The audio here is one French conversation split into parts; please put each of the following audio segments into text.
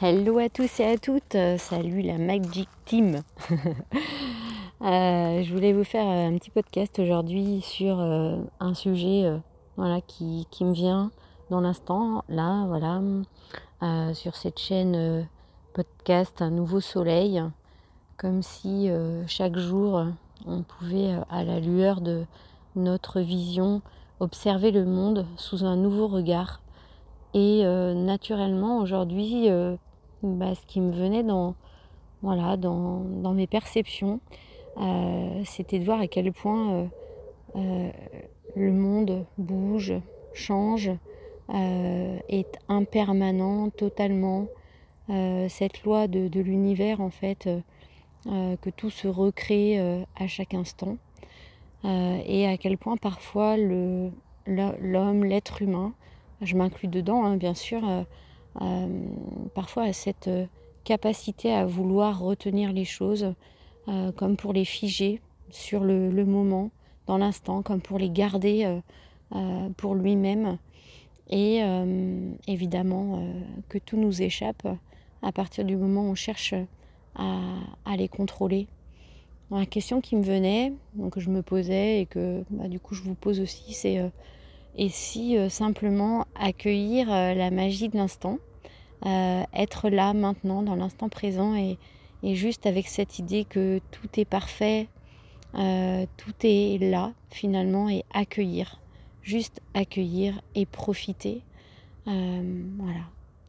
Hello à tous et à toutes, euh, salut la Magic Team. Euh, je voulais vous faire un petit podcast aujourd'hui sur euh, un sujet voilà, qui, me vient dans l'instant, là, voilà, sur cette chaîne podcast Un nouveau soleil, comme si chaque jour on pouvait, à la lueur de notre vision, observer le monde sous un nouveau regard. Et naturellement, aujourd'hui, bah, ce qui me venait dans, voilà, dans, mes perceptions, euh, c'était de voir à quel point euh, euh, le monde bouge, change, est impermanent totalement. cette loi de, l'univers, en fait, que tout se recrée à chaque instant. et à quel point parfois l'homme, l'être humain, je m'inclus dedans, hein, bien sûr, parfois à cette euh, capacité à vouloir retenir les choses euh, comme pour les figer sur le, moment, dans l'instant, comme pour les garder pour lui-même. Et évidemment que tout nous échappe à partir du moment où on cherche à, les contrôler. la question qui me venait, donc que je me posais et que bah, du coup je vous pose aussi, c'est et si simplement accueillir la magie de l'instant euh, être là maintenant, dans l'instant présent et, juste avec cette idée que tout est parfait, euh, tout est là finalement et accueillir, juste accueillir et profiter. Euh, voilà.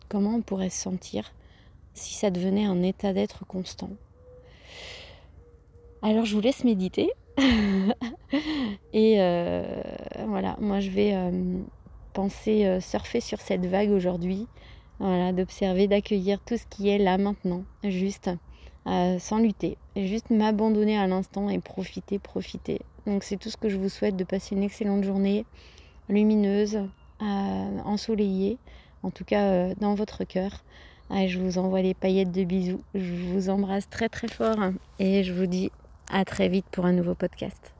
Comment on pourrait se sentir si ça devenait un état d'être constant? Alors je vous laisse méditer. et voilà, moi je vais penser surfer sur cette vague aujourd'hui voilà, d'observer, d'accueillir tout ce qui est là maintenant, juste, euh, sans lutter, juste m'abandonner à l'instant et profiter, profiter. Donc c'est tout ce que je vous souhaite, de passer une excellente journée, lumineuse, euh, ensoleillée, en tout cas euh, dans votre cœur. je vous envoie les paillettes de bisous, je vous embrasse très très fort et je vous dis à très vite pour un nouveau podcast.